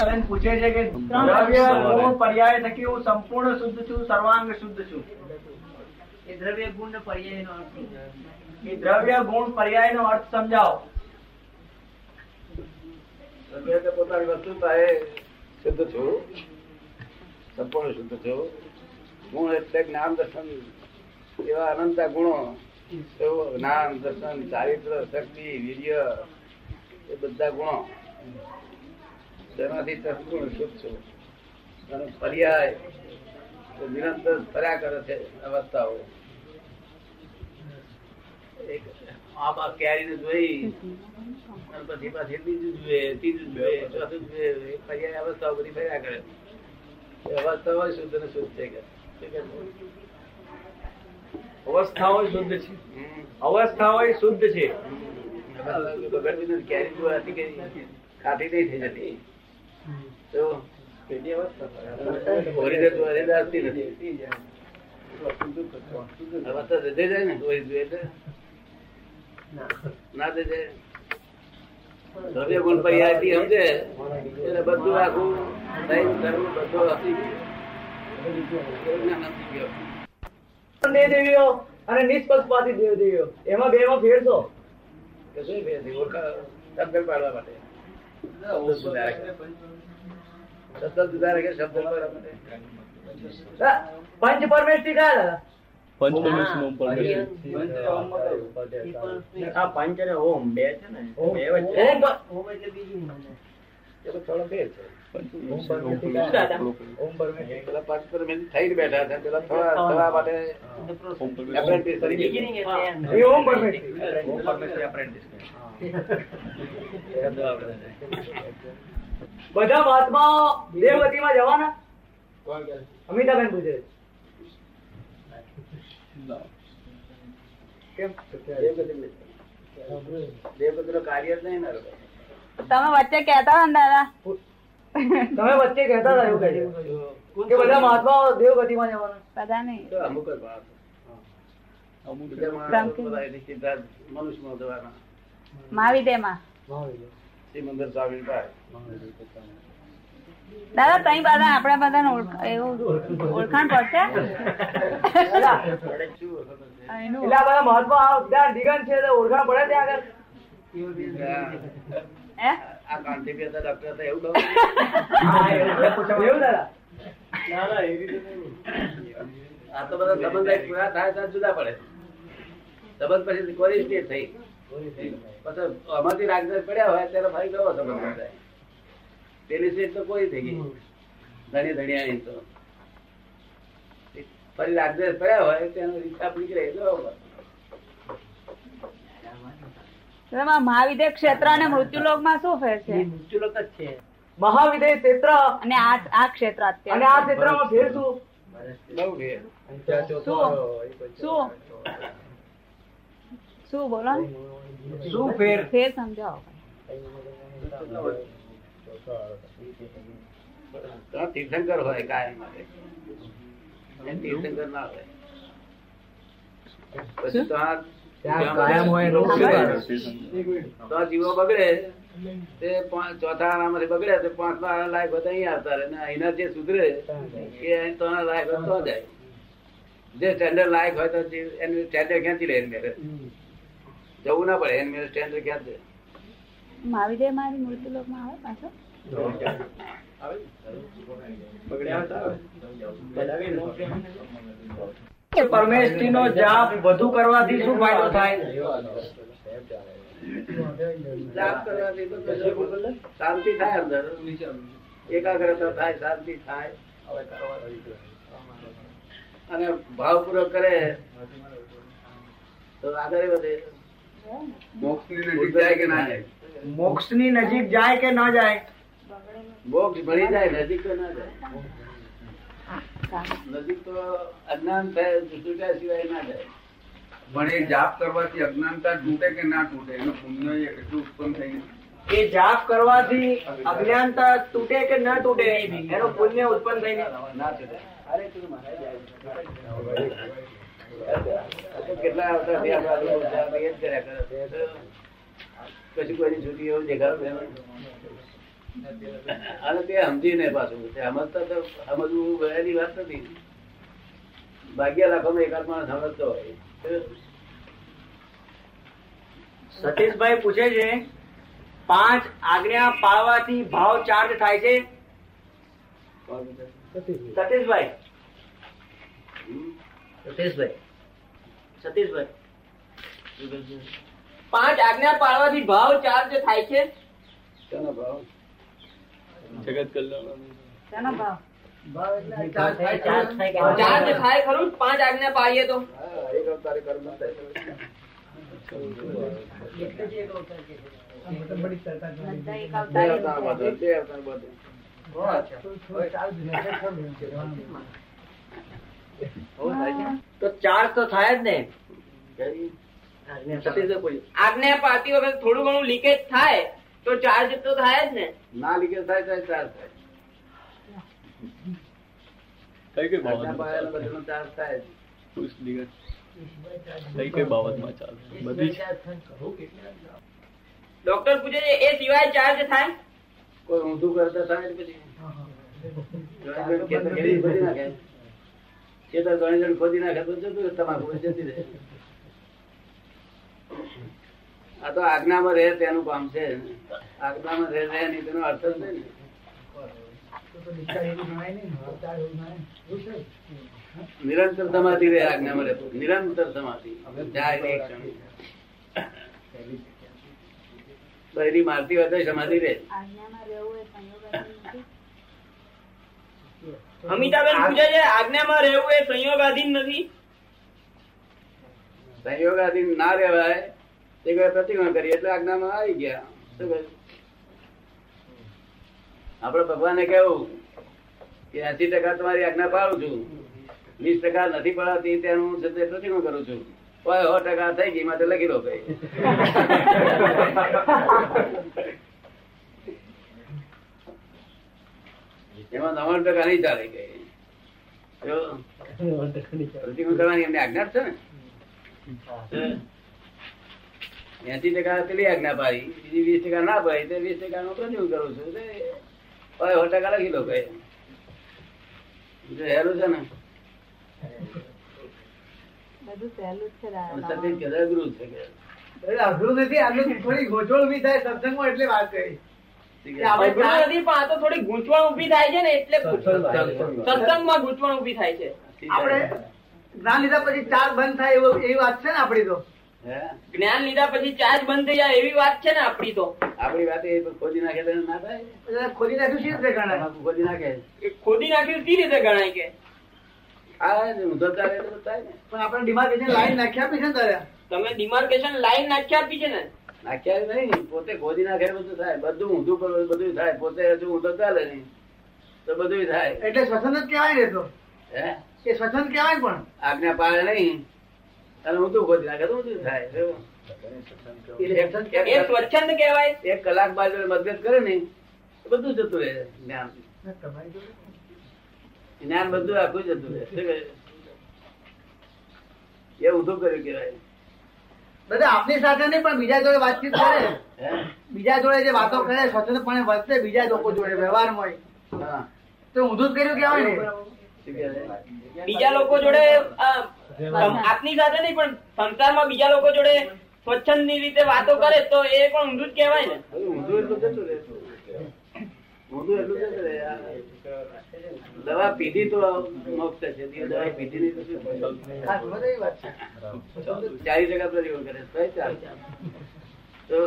બેન પૂછે છે કે દ્રવ્ય ગુણ પર્યાય થકી હું સંપૂર્ણ શુદ્ધ છું સર્વાંગ શુદ્ધ છું? એ દ્રવ્ય ગુણ પર્યાય નો અર્થ એ દ્રવ્ય ગુણ પર્યાય નો અર્થ સમજાવો. એટલે પોતાની વસ્તુતા એ શુદ્ધ છું સંપૂર્ણ શુદ્ધ છું ગુણ એટલે જ્ઞાન દર્શન એવા અનંત ગુણો એવો જ્ઞાન દર્શન ચારિત્ર શક્તિ વીર્ય એ બધા ગુણો. તેનાથી સંપૂર્ણ શુદ્ધ છું? અને પર્યાય તો નિરંતર ફર્યા કરે છે અવસ્થાઓ. એક આ બા કેરીને જોઈ અને પછી પાછી બીજું જોઈએ ત્રીજું જોઈએ ચોથું જોઈએ પર્યાય અવસ્થાઓ બધી ફર્યા કરે. અવસ્થાઓ શુદ્ધ ને શુદ્ધ છે કે અવસ્થાઓ શુદ્ધ છે. અવસ્થાઓ શુદ્ધ છે. કેરી જો હતી કે ખાટી નહીં થઈ જતી. તો જાય ને જતી જાય. દ્રવ્ય ગુણ પર્યાયથી સમજે. એટલે બધું આખું સહી કરવું બધું આપી ગયો. દેવ દેવીઓ અને નિષ્પક્ષપાતી દેવ દેવીઓ એમાં બે માં ફેરશો. કશું ફેર ઓળખા પાડવા માટે. શબ્દ સુધારે. શબ્દ સુધારે કે શબ્દ પંચ પરમેષ્ઠી કયા દાદા. પંચમહાવિષ્ણુ પરમેશ્વર. આ પંચ. અને ઓમ બે છે ને? ઓમ એટલે બીજું. થોડો છે? પરમેશ્વર. પાંચ બેઠા બધા મહાત્માઓ દેવગતિમાં જવાના? અમિતાબેન પૂછે કેમ? દેવગતિ નહીં. કાર્ય જ નહીં તમે વચ્ચે કેતા હતા દાદા? તમે વચ્ચે કહેતા હતા એવું કહે કે બધા મહાત્માઓ દેવગતિમાં જવાના. બધા નહીં. અમુક જ માણસ. અમુક મનુષ્યમાં જવાના. મહાવિદેમાં સિમંદર દાદા તઈ બધા આપણા બધા એવું ઓળખાણ પડશે? દિગંત છે ઓળખાણ પડે ત્યાં આગળ. આ કાંતિ બી ડોક્ટર હતા, એવું એવું. દાદા? આ તો બધા સંબંધ પૂરા થાય ત્યાં જુદા પડે. સંબંધ પછી સ્ટેજ થઈ પછી આમાંથી રાગદ્વેષ પડ્યા હોય ત્યારે ફરી સંબંધ થાય. પેલી સ્ટેજ તો કોઈ થઈ ગઈ. ધણી ધણિયાની તો. ફરી રાગદ્વેષ પડ્યા હોય તેનો હિસાબ નીકળે મહાવિદ્ય ક્ષેત્ર અને મૃત્યુલોકમાં શું ફેર છે? મૃત્યુલોક જ છે. મહાવિદય ક્ષેત્ર અને આ આ ક્ષેત્ર અને આ ક્ષેત્રમાં ફેર. શું? શું? શું બોલો? શું ફેર? ફેર સમજાવો. તીર્થંકર હોય કાયમ માટે. તીર્થંકર ના હોય. પછી તો આ ત્યાં કાયમ હોય એનું તો આ જીવો બગડે તે પાંચ- ચોથા આનામાંથી બગડે તો પાંચમા આના લાયક હોય અહીં આવતા રહે. અહીંના જે સુધરે એ તો લાયક હોય તો જાય. જે સ્ટેન્ડર્ડ લાયક હોય તો એનું સ્ટેન્ડર્ડ ખેંચી લે મેરે જવું ના પડે એની સ્ટેન્ડ ક્યાં છે મહાવીર મારી મૃત્યુલોકમાં આવે પાછો? પરમેશ્વરી નો જાપ વધુ કરવાથી શું ફાયદો થાય? જાપ કરવાથી શાંતિ થાય અંદર. એકાગ્રતા થાય શાંતિ થાય. અને ભાવપૂર્વક કરે તો આગળ વધે. મોક્ષની નજીક જાય કે ના જાય? મોક્ષની નજીક જાય કે ના જાય? મોક્ષ ભણી જાય નજીક તો ના જાય. નજીક તો અજ્ઞાન છૂટ્યા સિવાય ના જાય. પણ એ જાપ કરવાથી અજ્ઞાનતા તૂટે કે ના તૂટે? એનું પુણ્ય એટલું ઉત્પન્ન થઈ એ જાપ કરવાથી અજ્ઞાનતા તૂટે કે ન તૂટે? એનું પુણ્ય ઉત્પન્ન થઈને ના તૂટે. અરે તું મારા જાય આ તો આપણે આ લોકો જાપ એ જ કર્યા કરે છે. કોઈની છૂટી એવું દેખાતું અને તે સમજીને પાછું સમજતા તો સમજવું વહેલી વાત નથી ભાગ્ય લાખોમાં એકાદ માણસ સમજતો હોય સતીશભાઈ પૂછે છે, પાંચ આજ્ઞા પાળવાથી ભાવ ચાર્જ થાય છે સતીશભાઈ સતીશભાઈ સતીશભાઈ પાંચ આજ્ઞા પાળવાથી ભાવ ચાર્જ થાય છે? ભાવ? જગત કલ્યાણ. શેનો ભાવ? ચાર્જ થાય કે ચાર્જ થાય ખરું પાંચ આજ્ઞા પાળીએ તો? એક અવતારે કર્મ થાય. તો ચાર તો થાય જ ને. આજ્ઞા પાતી વખતે થોડું ઘણું લીકેજ થાય તો ચાર્જ તો થાય જ ને. ના લીકેજ થાય તો ચાર્જ થાય. ડોક્ટર પૂછે છે એ સિવાય ચાર્જ થાય? કોઈ ઊંધું કરતા થાય પછી? ગણેશ ખેતર ત્રણ જણ ખોદી નાખે તો જતું તમાકુ જતી રહે. આ તો આજ્ઞામાં રહે તેનું કામ છે. આજ્ઞામાં રહે રહે નહીં તેનો અર્થ નહીં ને. નિરંતર સમાધિ રહે આજ્ઞામાં રહેતો નિરંતર સમાધિ. બહેરી મારતી હોય તો સમાધિ રહે આજ્ઞામાં રહેવું એ સંયોગાધીન નથી. અમિતાબેન પૂછે છે આજ્ઞામાં રહેવું એ સંયોગાધીન નથી? સંયોગાધીન ના રહેવાય. તે કોઈ પ્રતિક્રમણ કરી એટલે આજ્ઞામાં આવી ગયા. શું કહ્યું? આપણે ભગવાને કેવું કે એસી ટકા તમારી આજ્ઞા પાડું છું. વીસ ટકા નથી પડાતી ત્યાં છે તે પ્રતિક્રમણ કરું છું. કોઈ સો ટકા થઈ ગઈ માટે લખી લો કઈ એમાં નવ્વાણું ટકા નહીં ચાલે કઈ જો કરવાની એમની આજ્ઞા છે ને? એસી ટકા પેલી આજ્ઞા પાડી બીજી વીસ ટકા ના પાડી તો વીસ ટકા નો પ્રતિક્રમણ કરું છું. સો ટકા લખી લો કઈ જો હેરું છે ને. બધું સહેલું જ છે છે કે. અઘરું નથી આટલું થોડી ગોચોળ બી થાય સત્સંગમાં એટલે વાત કરી. અઘરું નથી પણ આ તો થોડી ગૂંચવણ ઊભી થાય છે ને એટલે સત્સંગમાં. ગૂંચવણ ઊભી થાય છે. આપણે જ્ઞાન લીધા પછી ચાર બંધ થાય એવો એવી વાત છે ને આપડી તો? જ્ઞાન લીધા પછી ચાર્જ બંધ થઈ જાય એવી વાત છે ને આપણી તો. આપડી વાત એ ખોદી નાખે તો ના થાય? ખોદી નાખ્યું શી રીતે ગણાય? ખોદી નાખે. ખોદી નાખ્યું સી રીતે ગણાય કે? આ ઊંધો ચાલે તો થાય પણ આપણે ડિમાર્કેશન લાઈન નાખી આપી છે ને તારે? તમે ડિમાર્કેશન લાઈન નાખી આપી છે ને? નાખ્યા નહીં પોતે ખોદી નાખે બધું થાય બધું ઊંધું કરવું બધું થાય પોતે હજુ ઊંધો ચાલે નહીં તો બધું થાય. એટલે સ્વસન જ કહેવાય ને તો. હે? એ સ્વસન કહેવાય પણ. આજ્ઞા પાળે નહીં અને ઊંધું ખોદી નાખે તો ઊંધું થાય એક- એ એક- સ્વચ્છંદ કહેવાય. એક કલાક બાદ મતભેદ કરે ને બધું જતું રહે જ્ઞાન. જ્ઞાન બધું આખું જતું રહે. એ ઊંધું કર્યું કેવાય દાદા આપની સાથે નહીં પણ બીજા જોડે વાતચીત કરે. બીજા જોડે જે વાતો કરે સ્વતંત્રપણે વર્તે બીજા લોકો જોડે વ્યવહારમાં હોય તો ઊંધું જ કર્યું કેવાય ને? બીજા લોકો જોડે આપની સાથે નહીં પણ સંસારમાં બીજા લોકો જોડે સ્વચ્છંદની રીતે વાતો કરે તો એ પણ ઊંધું જ કહેવાય ને. ઊંધું એટલું ઊંધું એટલું જતું રહે આ દવા પીધી તો મોક્ષ છે. તે દવા પીધી નહીં તો શું ચાલીસ ટકા પ્રતિકોણ કરે. તો